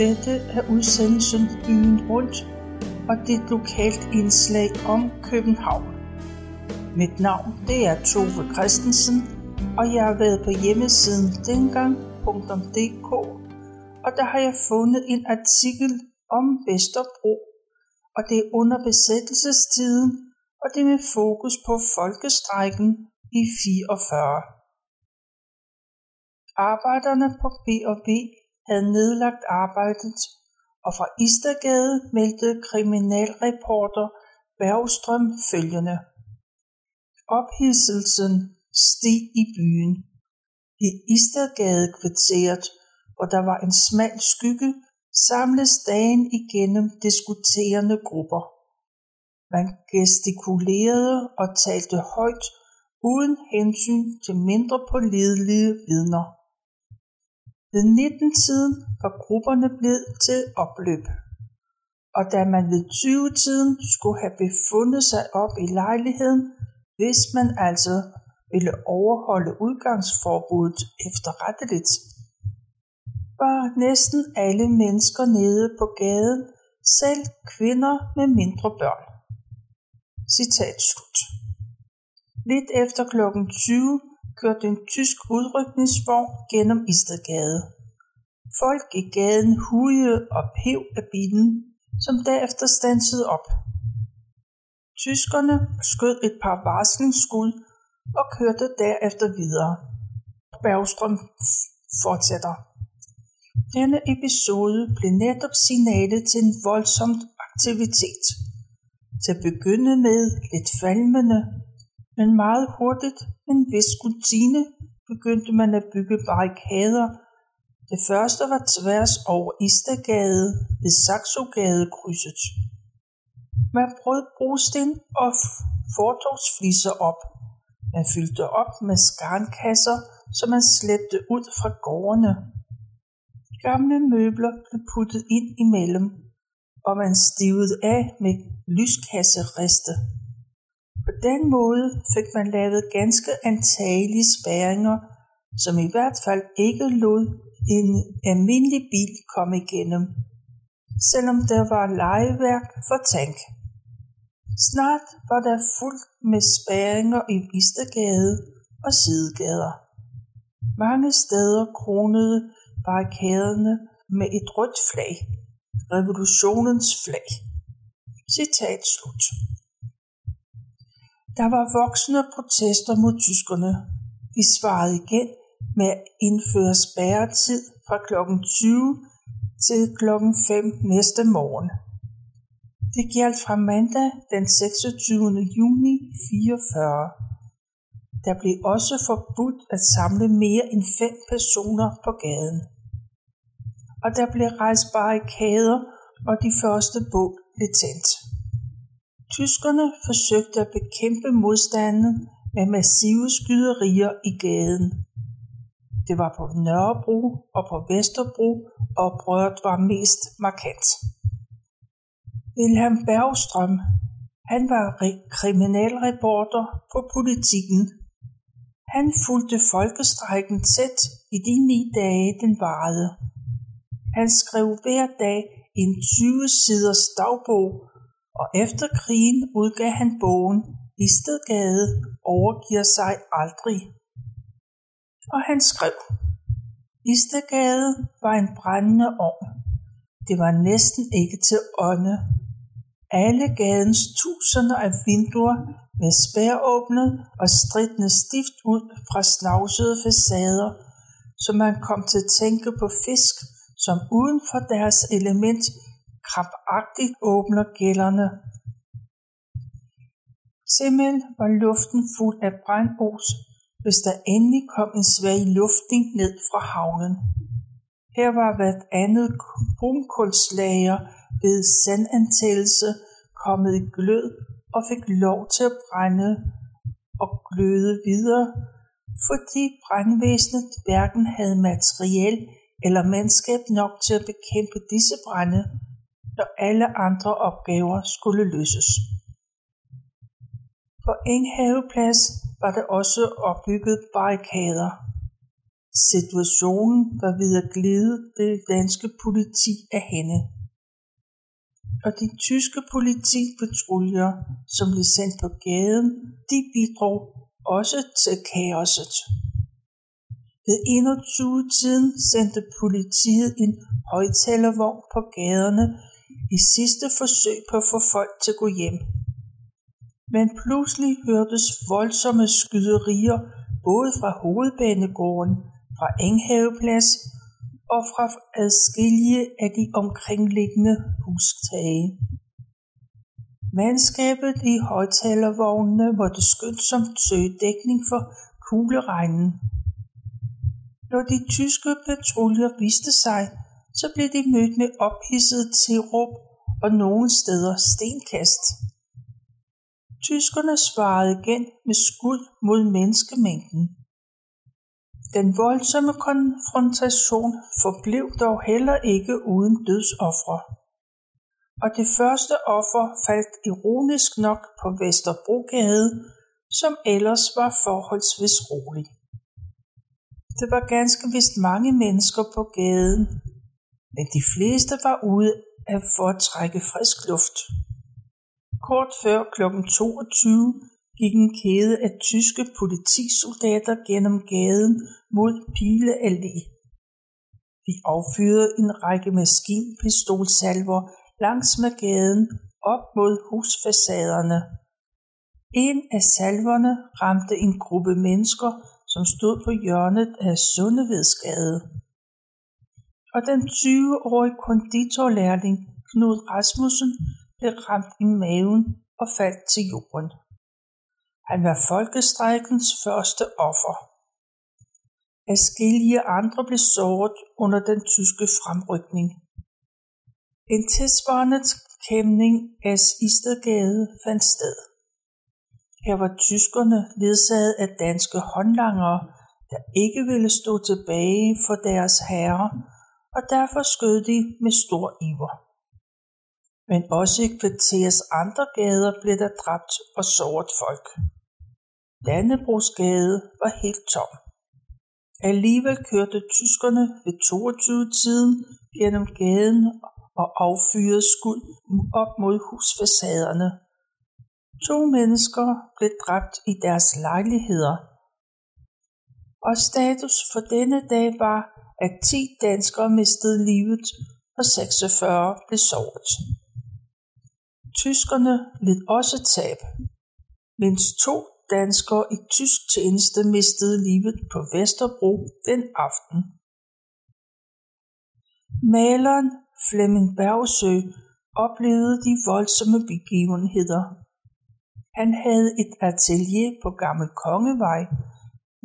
Dette er udsendelsen Byen Rundt, og det er et lokalt indslag om København. Mit navn det er Tove Christensen, og jeg har været på hjemmesiden dengang.dk, og der har jeg fundet en artikel om Vesterbro, og det er under besættelsestiden, og det er med fokus på folkestrækken i 44. Arbejderne på B&B havde nedlagt arbejdet, og fra Istergade meldte kriminalreporter Bergstrøm følgende. Ophidselsen steg i byen. I Istergade-kvarteret, hvor der var en smal skygge, samles dagen igennem diskuterende grupper. Man gestikulerede og talte højt uden hensyn til mindre pålidelige vidner. Ved 19-tiden var grupperne blevet til opløb, og da man ved 20-tiden skulle have befundet sig op i lejligheden, hvis man altså ville overholde udgangsforbuddet efterretteligt, var næsten alle mennesker nede på gaden, selv kvinder med mindre børn. Citat slut. Lidt efter klokken 20 kørte en tysk udrykningsvogn gennem Istedgade. Folk i gaden hujede og pev af bilen, som derefter stansede op. Tyskerne skød et par varslingsskud og kørte derefter videre. Bergstrøm fortsætter. Denne episode blev netop signalet til en voldsom aktivitet. Til at begynde med lidt falmende, men meget hurtigt med en vis rutine begyndte man at bygge barrikader. Det første var tværs over Istergade ved Saxogade krydset. Man brød brosten og fortovsfliser op. Man fyldte op med skarnkasser, som man slæbte ud fra gårdene. Gamle møbler blev puttet ind imellem, og man stivede af med lyskasseriste. På den måde fik man lavet ganske antagelige spærringer, som i hvert fald ikke lod en almindelig bil komme igennem, selvom der var legeværk for tank. Snart var der fuldt med spærringer i Vistergade og sidegader. Mange steder kronede barrikaderne med et rødt flag, revolutionens flag. Citat slut. Der var voksende protester mod tyskerne. De svarede igen med at indføre spærretid fra kl. 20 til kl. 5 næste morgen. Det gjaldt fra mandag den 26. juni 44. Der blev også forbudt at samle mere end fem personer på gaden. Og der blev rejst barrikader, og de første bål blev tændt. Tyskerne forsøgte at bekæmpe modstanden med massive skyderier i gaden. Det var på Nørrebro og på Vesterbro, oprøret var mest markant. Wilhelm Bergstrøm, han var kriminalreporter på politikken. Han fulgte folkestrækken tæt i de ni dage, den varede. Han skrev hver dag en 20 siders dagbog og efter krigen udgav han bogen Istedgade overgiver sig aldrig. Og han skrev, Istedgade var en brændende ovn. Det var næsten ikke til ånde. Alle gadens tusinder af vinduer med spæråbnet og stridende stift ud fra snavsede facader, så man kom til at tænke på fisk, som uden for deres element krampagtigt åbner gælderne. Simpelthen var luften fuld af brændos, hvis der endelig kom en svag luftning ned fra havnen. Her var hvert andet brunkulslager ved sandantællelse kommet i glød og fik lov til at brænde og gløde videre, fordi brandvæsenet hverken havde materiel eller mandskab nok til at bekæmpe disse brænde når alle andre opgaver skulle løses. På Enghaveplads var der også opbygget barrikader. Situationen var ved at glide det danske politi af hende og de tyske politipatruljer, som blev sendt på gaden, de bidrog også til kaoset. Ved 21-tiden sendte politiet en højtalervogn på gaderne i sidste forsøg på at få folk til at gå hjem. Men pludselig hørtes voldsomme skyderier både fra hovedbanegården, fra Enghaveplads og fra adskillige af de omkringliggende hustage. Mandskabet i højtalervognene måtte skyndsomt søge dækning for kugleregnen. Når de tyske patruljer viste sig, så blev de mødt med ophidset tilråb og nogle steder stenkast. Tyskerne svarede igen med skud mod menneskemængden. Den voldsomme konfrontation forblev dog heller ikke uden dødsofre, og det første offer faldt ironisk nok på Vesterbrogade, som ellers var forholdsvis rolig. Det var ganske vist mange mennesker på gaden, men de fleste var ude af for at trække frisk luft. Kort før kl. 22 gik en kæde af tyske politisoldater gennem gaden mod Pile Allé. De affyrede en række maskinpistolsalver langs med gaden op mod husfacaderne. En af salverne ramte en gruppe mennesker, som stod på hjørnet af Sundevedsgade. Og den 20-årige konditorlærling Knud Rasmussen blev ramt i maven og faldt til jorden. Han var folkestrækkens første offer. Adskillige andre blev såret under den tyske fremrykning. En tilsvarende kæmning af Istedgade fandt sted. Her var tyskerne ledsaget af danske håndlangere, der ikke ville stå tilbage for deres herrer, og derfor skød de med stor iver. Men også i kvarterets andre gader blev der dræbt og såret folk. Dannebrogsgade var helt tom. Alligevel kørte tyskerne ved 22-tiden gennem gaden og affyrede skud op mod husfacaderne. To mennesker blev dræbt i deres lejligheder. Og status for denne dag var, at 10 danskere mistede livet og 46 blev såret. Tyskerne led også tab, mens to danskere i tysk tjeneste mistede livet på Vesterbro den aften. Maleren Flemming Bergsø oplevede de voldsomme begivenheder. Han havde et atelier på Gammel Kongevej,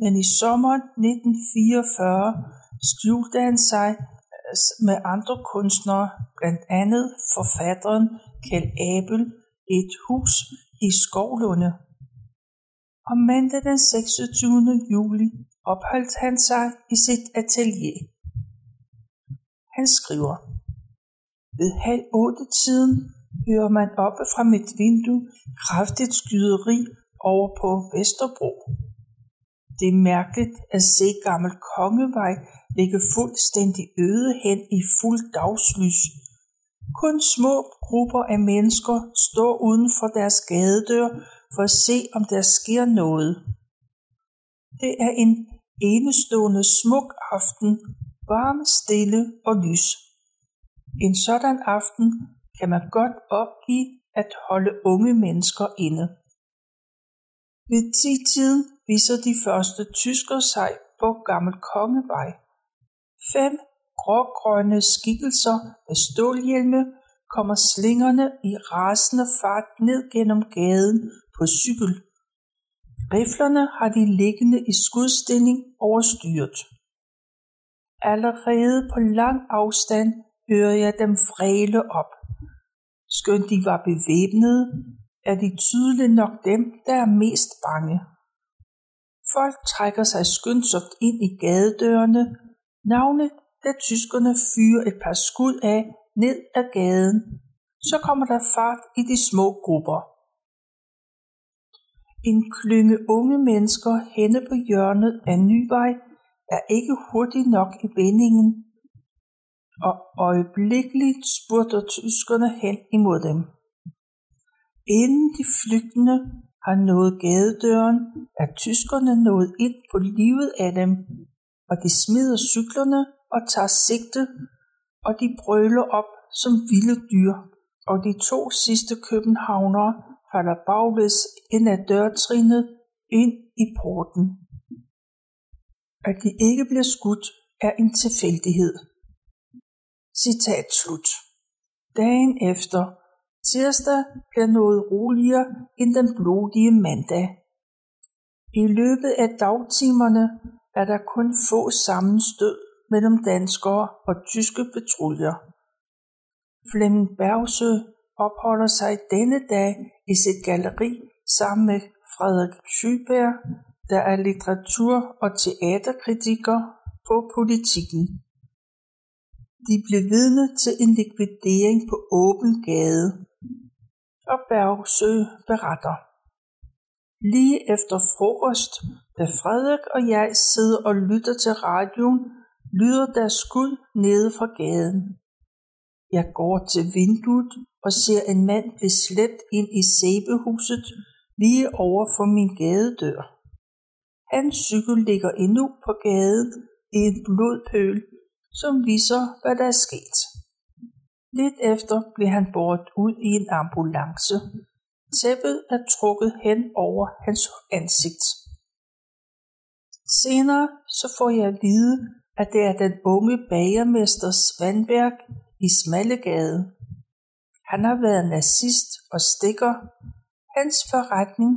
men i sommeren 1944 skjulte han sig øh, med andre kunstnere, blandt andet forfatteren Kjeld Abel, et hus i Skovlunde. Om mandag den 26. juli opholdt han sig i sit atelier. Han skriver, ved halv otte tiden hører man oppe fra mit vindue kraftigt skyderi over på Vesterbro. Det er mærkeligt at se gammel kongevej ligge fuldstændig øde hen i fuld dagslys. Kun små grupper af mennesker står uden for deres gadedør for at se, om der sker noget. Det er en enestående smuk aften, varm, stille og lys. En sådan aften kan man godt opgive at holde unge mennesker inde. Ved tiden viser de første tysker sig på Gammel Kongevej. Fem grågrønne skikkelser med stålhjelme kommer slingerne i rasende fart ned gennem gaden på cykel. Riflerne har de liggende i skudstilling over styret. Allerede på lang afstand hører jeg dem fræle op. Skønt de var bevæbnede, er de tydeligt nok dem, der er mest bange. Folk trækker sig skyndsomt ind i gadedørene, navnet da tyskerne fyrer et par skud af ned ad gaden. Så kommer der fart i de små grupper. En klynge unge mennesker henne på hjørnet af Nyvej er ikke hurtig nok i vendingen, og øjeblikkeligt spurter tyskerne hen imod dem. Inden de flygtende har nået gadedøren, er tyskerne nået ind på livet af dem, og de smider cyklerne og tager sigte, og de brøler op som vilde dyr, og de to sidste københavnere falder baglæns ind ad dørtrinet ind i porten. At de ikke bliver skudt er en tilfældighed. Citat slut. Dagen efter, tirsdag, bliver noget roligere end den blodige mandag. I løbet af dagtimerne er der kun få sammenstød mellem danskere og tyske patruljer. Flemming Bergsø opholder sig denne dag i sit galleri sammen med Frederik Schyberg, der er litteratur- og teaterkritiker på politikken. De blev vidne til en likvidering på åben gade, og Bergsø beretter. Lige efter frokost, da Frederik og jeg sidder og lytter til radioen, lyder der skud nede fra gaden. Jeg går til vinduet og ser en mand blive slæbt ind i sæbehuset lige over for min gadedør. Hans cykel ligger endnu på gaden i en blodpøl, som viser, hvad der er sket. Lidt efter blev han båret ud i en ambulance. Tæppet er trukket hen over hans ansigt. Senere så får jeg at vide, at det er den unge bagermester Svanberg i Smallegade. Han har været nazist og stikker. Hans forretning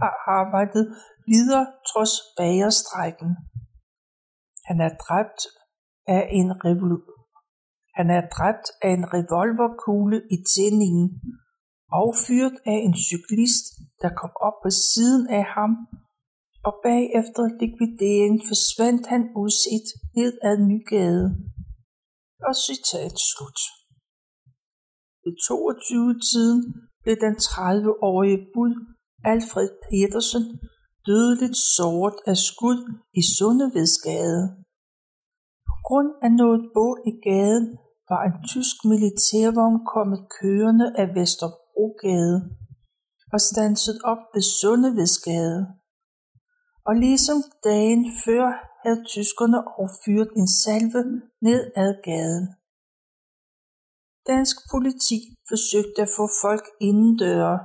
har arbejdet videre trods bagerstrækken. Han er dræbt af en revolu- han er dræbt af en revolverkugle i tændingen, affyret af en cyklist, der kom op på siden af ham, og bagefter likvideringen forsvandt han udset ned ad Nygade. Og citat slut. Ved 22-tiden blev den 30-årige bud Alfred Petersen dødeligt såret af skud i Sundevedsgade. På grund af noget bål i gaden var en tysk militærvogn kommet kørende af Brogade og standset op ved Sundevedsgade. Og ligesom dagen før havde tyskerne affyret en salve ned ad gaden. Dansk politi forsøgte at få folk indendøre,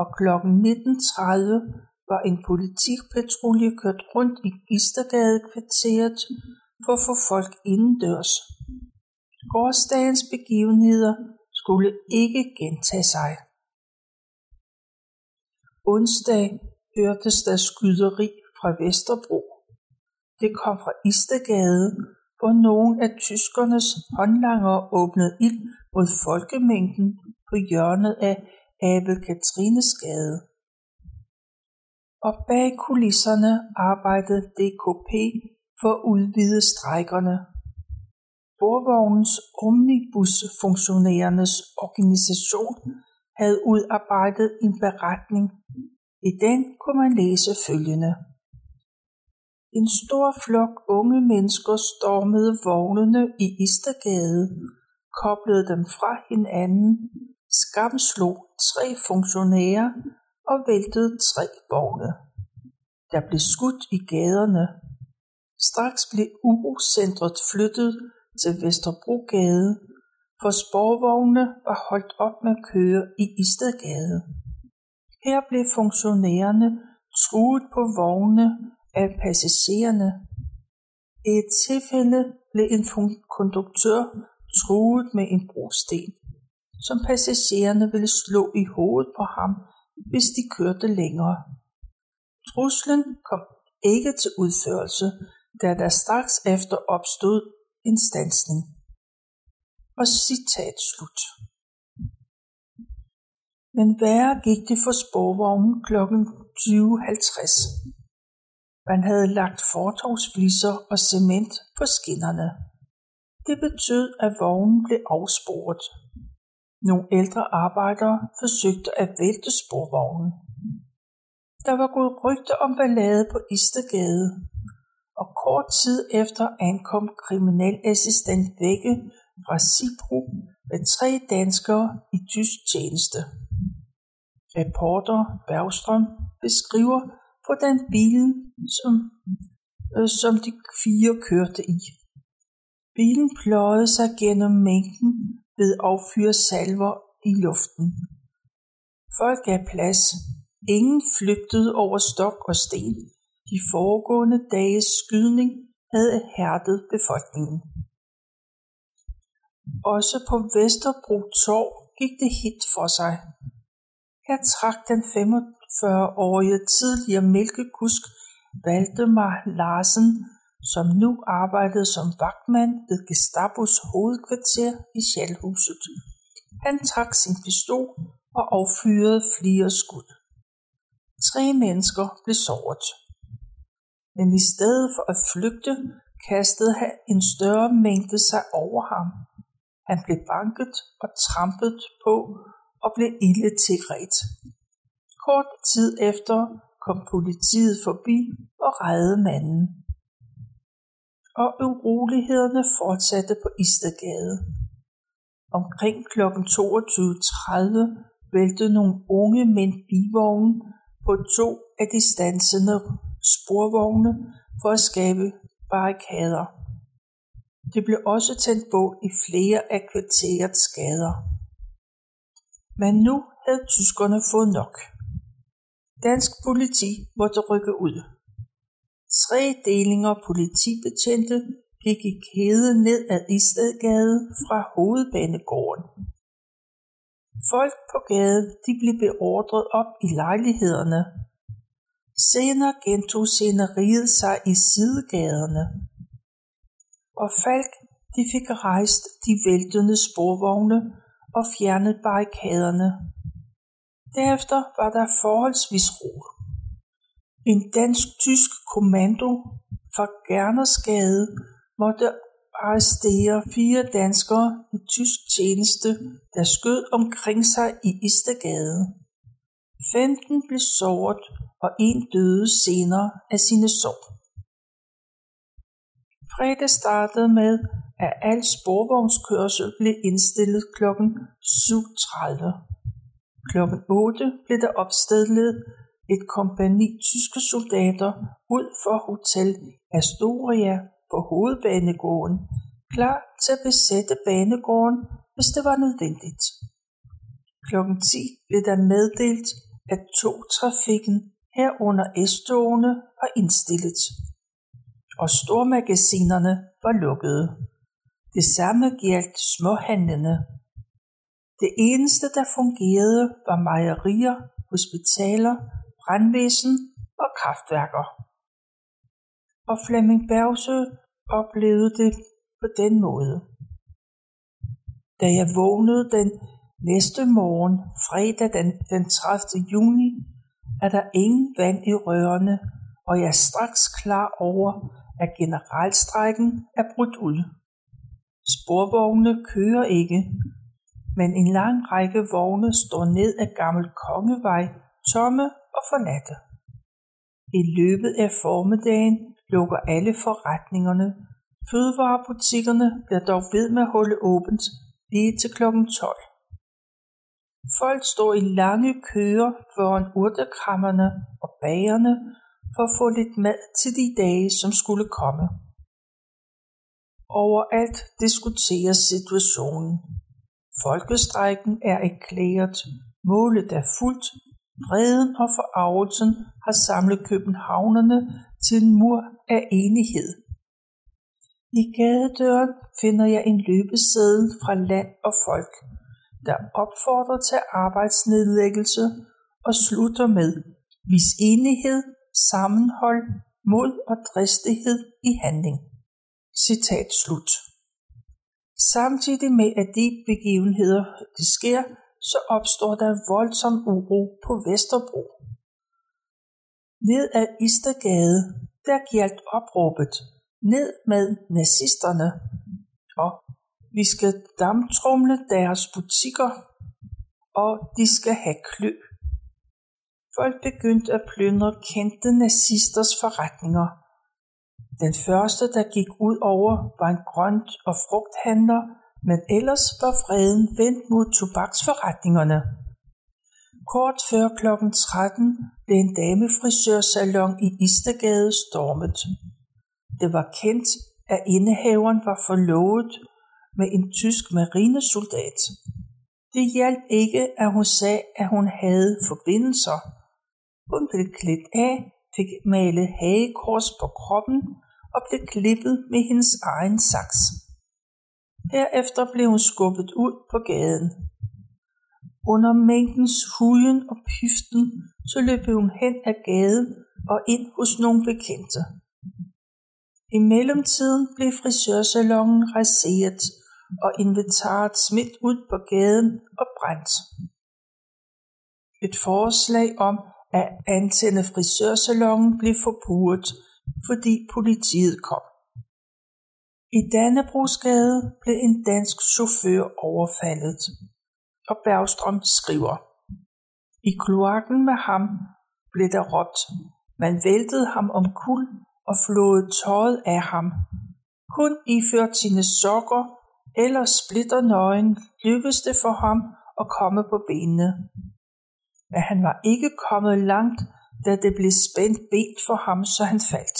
og kl. 19.30 var en politipatrulje kørt rundt i Istergadekvarteret for at få folk indendørs. Gårdsdagens begivenheder skulle ikke gentage sig. Onsdag hørtes der skyderi fra Vesterbro. Det kom fra Istegade, hvor nogle af tyskernes håndlanger åbnede ild mod folkemængden på hjørnet af Abel Katrines gade. Og bag kulisserne arbejdede DKP for at udvide strækkerne. Sporvognens omnibusfunktionærernes organisation havde udarbejdet en beretning. I den kunne man læse følgende. En stor flok unge mennesker stormede vognene i Istergade, koblede dem fra hinanden, skamslog tre funktionærer og væltede tre vogne. Der blev skudt i gaderne. Straks blev urocentret flyttet til Vesterbrogade, for sporvogne var holdt op med at køre i Istedgade. Her blev funktionærerne truet på vogne af passagererne. I et tilfælde blev en konduktør truet med en brosten, som passagererne ville slå i hovedet på ham, hvis de kørte længere. Truslen kom ikke til udførelse, da der straks efter opstod en stansning. Og citat slut. Men værre gik det for sporvognen kl. 20.50. Man havde lagt fortovsfliser og cement på skinnerne. Det betød, at vognen blev afsporet. Nogle ældre arbejdere forsøgte at vælte sporvognen. Der var gået rygter om ballade på Istergade, og kort tid efter ankom kriminalassistent Vække fra Sibro med tre danskere i tysk tjeneste. Reporter Bergstrøm beskriver, hvordan bilen, som, øh, som de fire kørte i. Bilen pløjede sig gennem mængden ved affyre salver i luften. Folk gav plads. Ingen flygtede over stok og sten. De foregående dages skydning havde hærdet befolkningen. Også på Vesterbro Torv gik det hit for sig. Her trak den 45-årige tidligere mælkekusk Valdemar Larsen, som nu arbejdede som vagtmand ved Gestapos hovedkvarter i Sjælhuset. Han trak sin pistol og affyrede flere skud. Tre mennesker blev såret. Men i stedet for at flygte, kastede han en større mængde sig over ham. Han blev banket og trampet på og blev ilde tilret. Kort tid efter kom politiet forbi og reddede manden. Og urolighederne fortsatte på Istergade. Omkring kl. 22.30 væltede nogle unge mænd bivognen på to af de stansende sporvogne for at skabe barrikader. Det blev også tændt bål i flere af kvarterets gader. Men nu havde tyskerne fået nok. Dansk politi måtte rykke ud. Tre delinger politibetjente gik i kæde ned ad Istedgade fra hovedbanegården. Folk på gaden de blev beordret op i lejlighederne. Senere gentog sceneriet sig i sidegaderne. Og Falk de fik rejst de væltende sporvogne og fjernet barrikaderne. Derefter var der forholdsvis ro. En dansk-tysk kommando fra Gernersgade måtte arrestere fire danskere i tysk tjeneste, der skød omkring sig i Istegade. 15 blev såret, og en døde senere af sine sår. Fredag startede med, at al sporvognskørsel blev indstillet kl. 7.30. Kl. 8 blev der opstillet et kompani tyske soldater ud for Hotel Astoria på hovedbanegården, klar til at besætte banegården, hvis det var nødvendigt. Klokken 10 blev der meddelt, at togtrafikken herunder S-togene var indstillet, og stormagasinerne var lukkede. Det samme gjaldt småhandlene. Det eneste, der fungerede, var mejerier, hospitaler, brandvæsen og kraftværker. Og Flemming Bergsø oplevede det på den måde. Da jeg vågnede den næste morgen, fredag den, den 30. juni, er der ingen vand i rørene, og jeg er straks klar over, at generalstrækken er brudt ud. Sporvogne kører ikke, men en lang række vogne står ned ad Gammel Kongevej, tomme og forladte. I løbet af formiddagen lukker alle forretningerne. Fødevarebutikkerne bliver dog ved med at holde åbent lige til kl. 12. Folk står i lange køer foran urtekrammerne og bagerne for at få lidt mad til de dage, som skulle komme. Overalt diskuteres situationen. Folkestrækken er erklæret, målet er fuldt, vreden og forarvelsen har samlet københavnerne til en mur af enighed. I gadedøren finder jeg en løbeseddel fra land og folk, der opfordrer til arbejdsnedlæggelse og slutter med vis enighed, sammenhold, mod og dristighed i handling. Citat slut. Samtidig med at de begivenheder det sker, så opstår der voldsom uro på Vesterbro. Ned ad Istergade, der gjaldt opråbet, ned med nazisterne, og vi skal damtrumle deres butikker, og de skal have klø. Folk begyndte at plyndre kendte nazisters forretninger. Den første, der gik ud over, var en grønt- og frugthandler, men ellers var freden vendt mod tobaksforretningerne. Kort før kl. 13 blev en damefrisørsalon i Istergade stormet. Det var kendt, at indehaveren var forlovet med en tysk marinesoldat. Det hjalp ikke, at hun sagde, at hun havde forbindelser. Hun blev klædt af, fik malet hagekors på kroppen og blev klippet med hendes egen saks. Herefter blev hun skubbet ud på gaden. Under mængdens hujen og piften, så løb hun hen ad gaden og ind hos nogle bekendte. I mellemtiden blev frisørsalongen raseret og inventaret smidt ud på gaden og brændt. Et forslag om at antænde frisørsalongen blev forpurret, fordi politiet kom. I Dannebrogsgade blev en dansk chauffør overfaldet, og Bergstrøm skriver. I kloakken med ham blev der råbt. Man væltede ham om kul og flåede tøjet af ham. Kun iført sine sokker eller splitter nøgen lykkedes det for ham at komme på benene. Men han var ikke kommet langt, da det blev spændt ben for ham, så han faldt.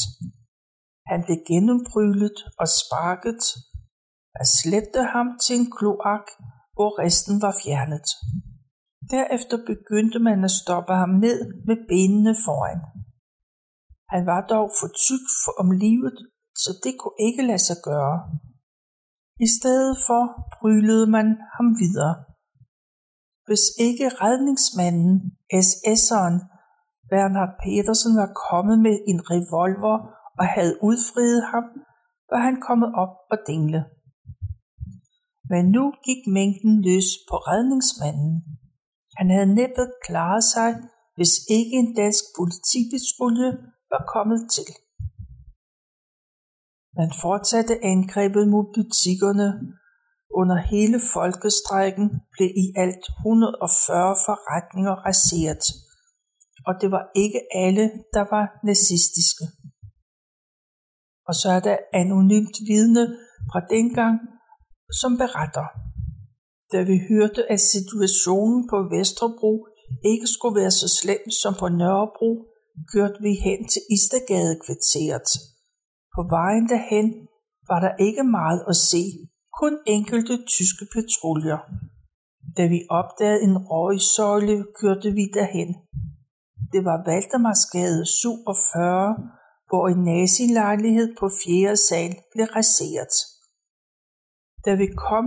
Han blev gennembrylet og sparket. og slæbte ham til en kloak, hvor resten var fjernet. Derefter begyndte man at stoppe ham ned med benene foran. Han var dog for tyk for om livet, så det kunne ikke lade sig gøre. I stedet for brylede man ham videre. Hvis ikke redningsmanden, SS'eren Bernhard Petersen var kommet med en revolver og havde udfriet ham, var han kommet op og dingle. Men nu gik mængden løs på redningsmanden. Han havde næppe klaret sig, hvis ikke en dansk politipatrulje var kommet til. Man fortsatte angrebet mod butikkerne. Under hele folkestrækken blev i alt 140 forretninger raseret, og det var ikke alle, der var nazistiske. Og så er der anonymt vidne fra dengang, som beretter. Da vi hørte, at situationen på Vesterbro ikke skulle være så slem som på Nørrebro, kørte vi hen til Istergade kvarteret. På vejen derhen var der ikke meget at se, kun enkelte tyske patruljer. Da vi opdagede en røgsøjle, kørte vi derhen. Det var Valdemarsgade 47, hvor en nazilejlighed på 4. sal blev raseret. Da vi kom,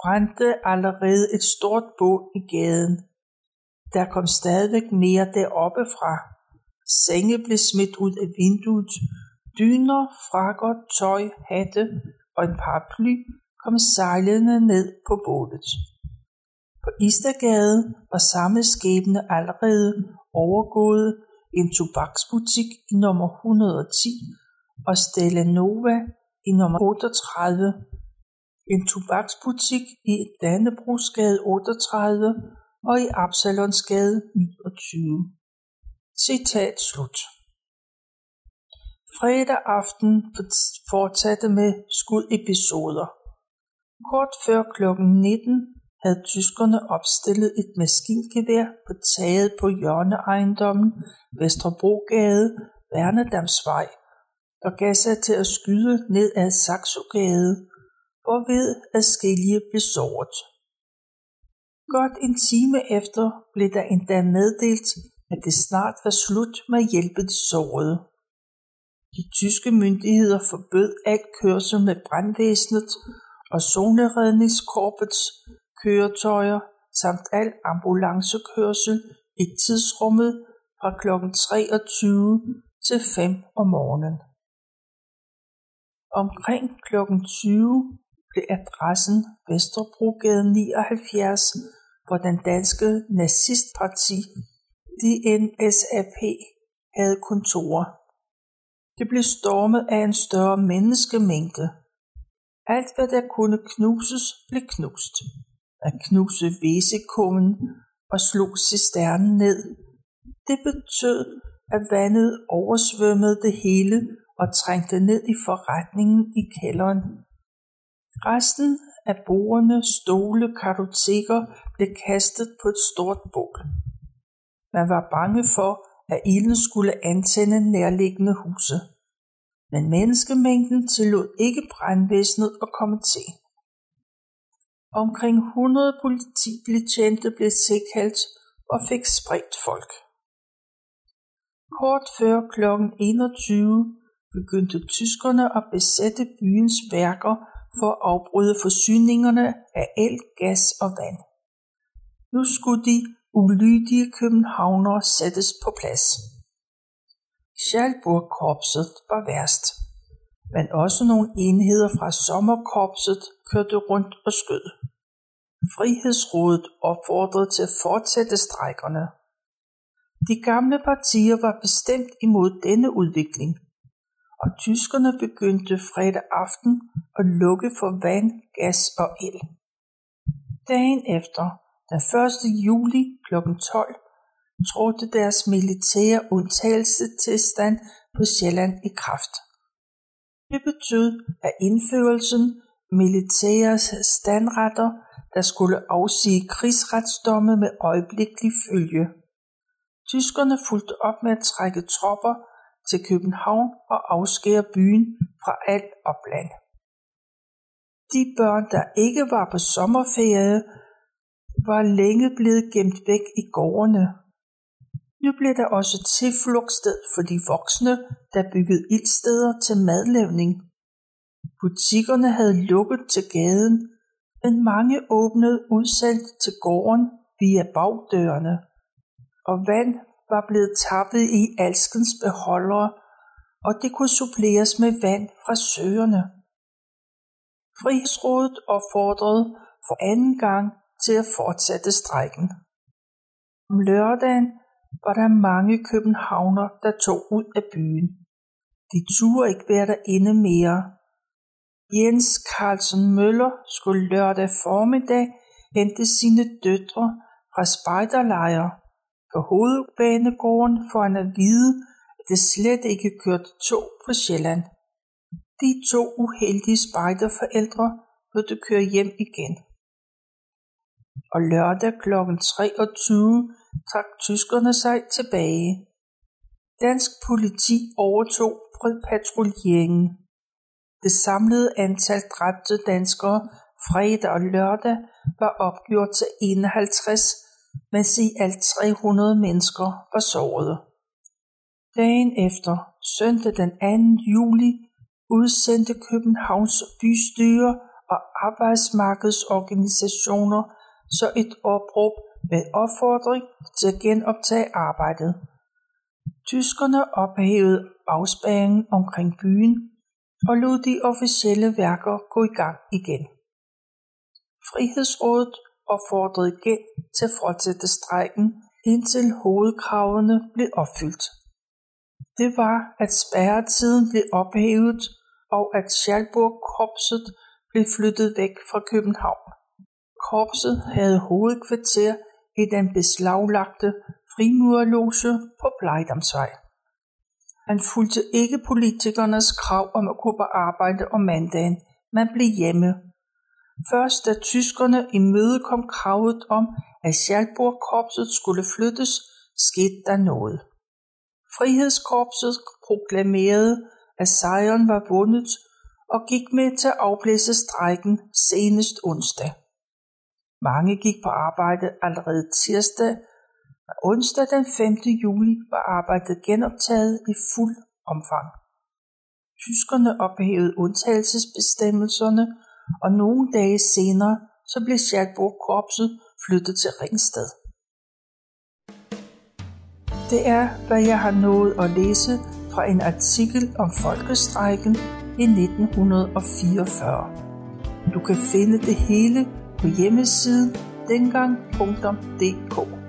brændte allerede et stort bål i gaden. Der kom stadigvæk mere deroppe fra. Senge blev smidt ud af vinduet, dyner, frakker, tøj, hatte og en paraply kom sejlende ned på bålet. På Istergade var samme skæbne allerede overgået en tobaksbutik i nummer 110 og Stella Nova i nummer 38, en tobaksbutik i Dannebrogsgade 38 og i Absalonsgade 29. Citat slut. Fredag aften fortsatte med skudepisoder. Kort før klokken 19 havde tyskerne opstillet et maskingevær på taget på hjørneejendommen Vesterbrogade, Værnedamsvej, og gav sig til at skyde ned ad Saxogade, hvorved adskillige blev såret. Godt en time efter blev der endda meddelt, at det snart var slut med at hjælpe de sårede. De tyske myndigheder forbød alt kørsel med brandvæsenet og zoneredningskorpets køretøjer samt al ambulancekørsel i tidsrummet fra kl. 23 til 5 om morgenen. Omkring kl. 20 blev adressen Vesterbrogade 79, hvor den danske nazistparti DNSAP havde kontorer. Det blev stormet af en større menneskemængde. Alt hvad der kunne knuses, blev knust. At knuse væsekummen og slog cisternen ned. Det betød, at vandet oversvømmede det hele og trængte ned i forretningen i kælderen. Resten af bordene, stole, kartoteker blev kastet på et stort bål. Man var bange for, at ilden skulle antænde nærliggende huse. Men menneskemængden tillod ikke brandvæsenet at komme til. Omkring 100 politibetjente blev tilkaldt og fik spredt folk. Kort før kl. 21 begyndte tyskerne at besætte byens værker for at afbryde forsyningerne af el, gas og vand. Nu skulle de ulydige københavnere sættes på plads. Schalburg-korpset var værst, men også nogle enheder fra sommerkorpset kørte rundt og skød. Frihedsrådet opfordrede til at fortsætte strækkerne. De gamle partier var bestemt imod denne udvikling, og tyskerne begyndte fredag aften at lukke for vand, gas og el. Dagen efter, den 1. juli kl. 12, trådte deres militære undtagelsestilstand på Sjælland i kraft. Det betød, at indførelsen militæres standretter, der skulle afsige krigsretsdomme med øjeblikkelig følge. Tyskerne fulgte op med at trække tropper til København og afskære byen fra alt opland. De børn, der ikke var på sommerferie, var længe blevet gemt væk i gårdene. Nu blev der også tilflugtssted for de voksne, der byggede ildsteder til madlavning. Butikkerne havde lukket til gaden, men mange åbnede udsalg til gården via bagdørene, og vand var blevet tappet i alskens beholdere, og det kunne suppleres med vand fra søerne. Frihedsrådet opfordrede for anden gang til at fortsætte strækken. Om lørdagen var der mange københavner, der tog ud af byen. De turde ikke være derinde mere. Jens Carlsen Møller skulle lørdag formiddag hente sine døtre fra spejderlejre på hovedbanegården for at vide, at det slet ikke kørte tog på Sjælland. De to uheldige spejderforældre måtte køre hjem igen. Og lørdag kl. 23 trak tyskerne sig tilbage. Dansk politi overtog patruljeringen. Det samlede antal dræbte danskere fredag og lørdag var opgjort til 51 mens i alt 300 mennesker var såret. Dagen efter, søndag den 2. juli, udsendte Københavns bystyre og arbejdsmarkedsorganisationer så et opråb med opfordring til at genoptage arbejdet. Tyskerne ophævede afspæringen omkring byen og lod de officielle værker gå i gang igen. Frihedsrådet opfordrede igen til at fortsætte strejken, indtil hovedkravene blev opfyldt. Det var, at spærretiden blev ophævet, og at Schalburg-korpset blev flyttet væk fra København. Korpset havde hovedkvarter i den beslaglagte frimurerloge på Blejdomsvej. Han fulgte ikke politikernes krav om at kunne på arbejde om mandagen, men blev hjemme Først da tyskerne imødekom kravet om at Schalburg-korpset skulle flyttes, skete der noget. Frihedskorpset proklamerede, at sejren var vundet og gik med til at afblæse strejken senest onsdag. Mange gik på arbejde allerede tirsdag, og onsdag den 5. juli var arbejdet genoptaget i fuld omfang. Tyskerne ophævede undtagelsesbestemmelserne og nogle dage senere så blev Schalburg-korpset flyttet til Ringsted. Det er, hvad jeg har nået at læse fra en artikel om folkestrækken i 1944. Du kan finde det hele på hjemmesiden dengang.dk.